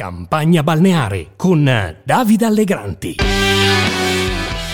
Campagna balneare con Davide Allegranti.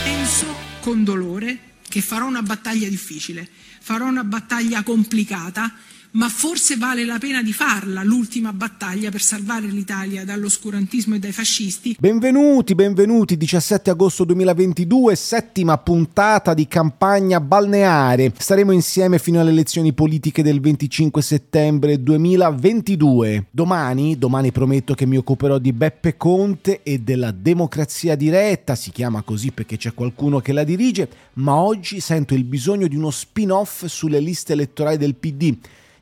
Penso con dolore che farò una battaglia difficile, farò una battaglia complicata ma forse vale la pena di farla l'ultima battaglia per salvare l'Italia dall'oscurantismo e dai fascisti. Benvenuti, benvenuti, 17 agosto 2022, settima puntata di campagna balneare. Staremo insieme fino alle elezioni politiche del 25 settembre 2022. Domani, domani prometto che mi occuperò di Beppe Conte e della democrazia diretta, si chiama così perché c'è qualcuno che la dirige, ma oggi sento il bisogno di uno spin-off sulle liste elettorali del PD.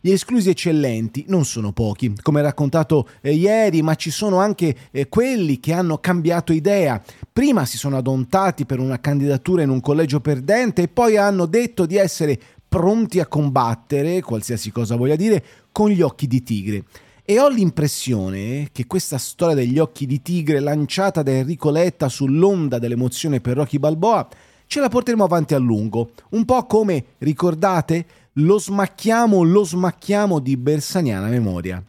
Gli esclusi eccellenti non sono pochi, come raccontato eh, ieri, ma ci sono anche eh, quelli che hanno cambiato idea. Prima si sono adontati per una candidatura in un collegio perdente e poi hanno detto di essere pronti a combattere, qualsiasi cosa voglia dire, con gli occhi di tigre. E ho l'impressione che questa storia degli occhi di tigre lanciata da Enrico Letta sull'onda dell'emozione per Rocky Balboa ce la porteremo avanti a lungo, un po' come, ricordate, lo smacchiamo, lo smacchiamo di bersaniana memoria.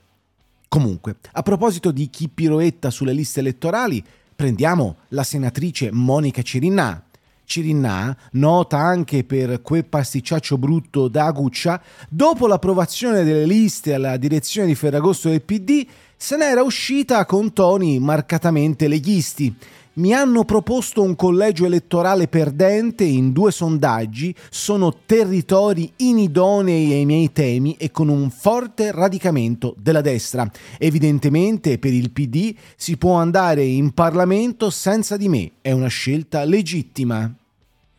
Comunque, a proposito di chi piroetta sulle liste elettorali, prendiamo la senatrice Monica Cirinnà. Cirinnà, nota anche per quel pasticciaccio brutto da Aguccia, dopo l'approvazione delle liste alla direzione di Ferragosto del PD, se n'era uscita con toni marcatamente leghisti mi hanno proposto un collegio elettorale perdente in due sondaggi, sono territori inidonei ai miei temi e con un forte radicamento della destra. Evidentemente per il PD si può andare in Parlamento senza di me, è una scelta legittima.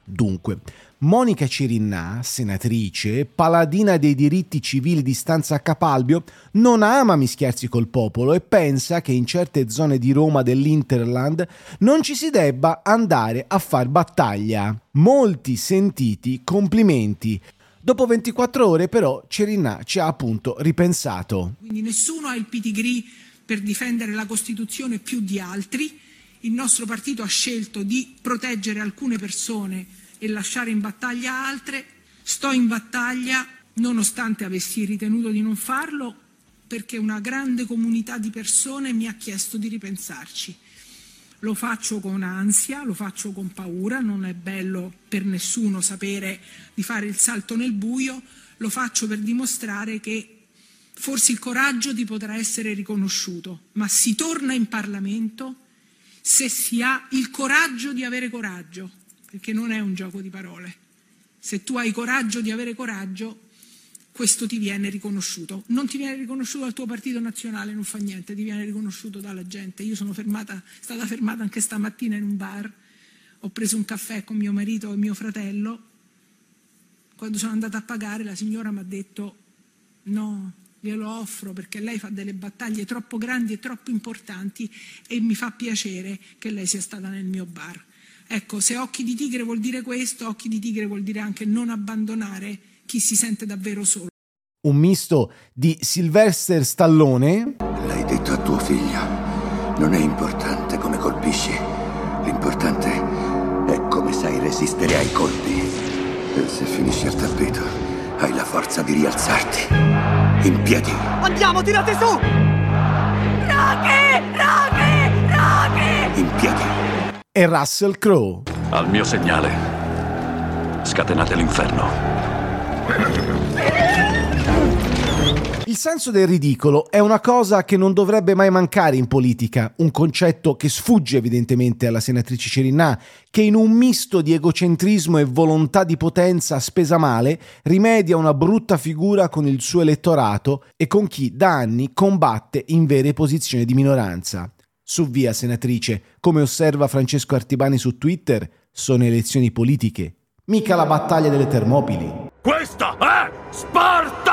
Dunque, Monica Cirinnà, senatrice, paladina dei diritti civili di Stanza Capalbio, non ama mischiarsi col popolo e pensa che in certe zone di Roma dell'Interland non ci si debba andare a far battaglia. Molti sentiti complimenti. Dopo 24 ore però Cirinnà ci ha appunto ripensato. Quindi nessuno ha il pitigree per difendere la Costituzione più di altri. Il nostro partito ha scelto di proteggere alcune persone e lasciare in battaglia altre. Sto in battaglia nonostante avessi ritenuto di non farlo perché una grande comunità di persone mi ha chiesto di ripensarci. Lo faccio con ansia, lo faccio con paura, non è bello per nessuno sapere di fare il salto nel buio, lo faccio per dimostrare che forse il coraggio ti potrà essere riconosciuto, ma si torna in Parlamento se si ha il coraggio di avere coraggio perché non è un gioco di parole. Se tu hai coraggio di avere coraggio, questo ti viene riconosciuto. Non ti viene riconosciuto dal tuo partito nazionale, non fa niente, ti viene riconosciuto dalla gente. Io sono fermata, stata fermata anche stamattina in un bar, ho preso un caffè con mio marito e mio fratello. Quando sono andata a pagare la signora mi ha detto no, glielo offro perché lei fa delle battaglie troppo grandi e troppo importanti e mi fa piacere che lei sia stata nel mio bar. Ecco, se occhi di tigre vuol dire questo, occhi di tigre vuol dire anche non abbandonare chi si sente davvero solo. Un misto di Sylvester Stallone. L'hai detto a tuo figlio. Non è importante come colpisci. L'importante è come sai resistere ai colpi. E se finisci al tappeto, hai la forza di rialzarti. In piedi. Andiamo, tirate su! Rocky! Rocky! Rocky! In piedi e Russell Crowe. Al mio segnale, scatenate l'inferno. Il senso del ridicolo è una cosa che non dovrebbe mai mancare in politica, un concetto che sfugge evidentemente alla senatrice Cerinnà, che in un misto di egocentrismo e volontà di potenza spesa male rimedia una brutta figura con il suo elettorato e con chi da anni combatte in vere posizioni di minoranza. Su via, senatrice, come osserva Francesco Artibani su Twitter, sono elezioni politiche, mica la battaglia delle Termopili. Questa è Sparta!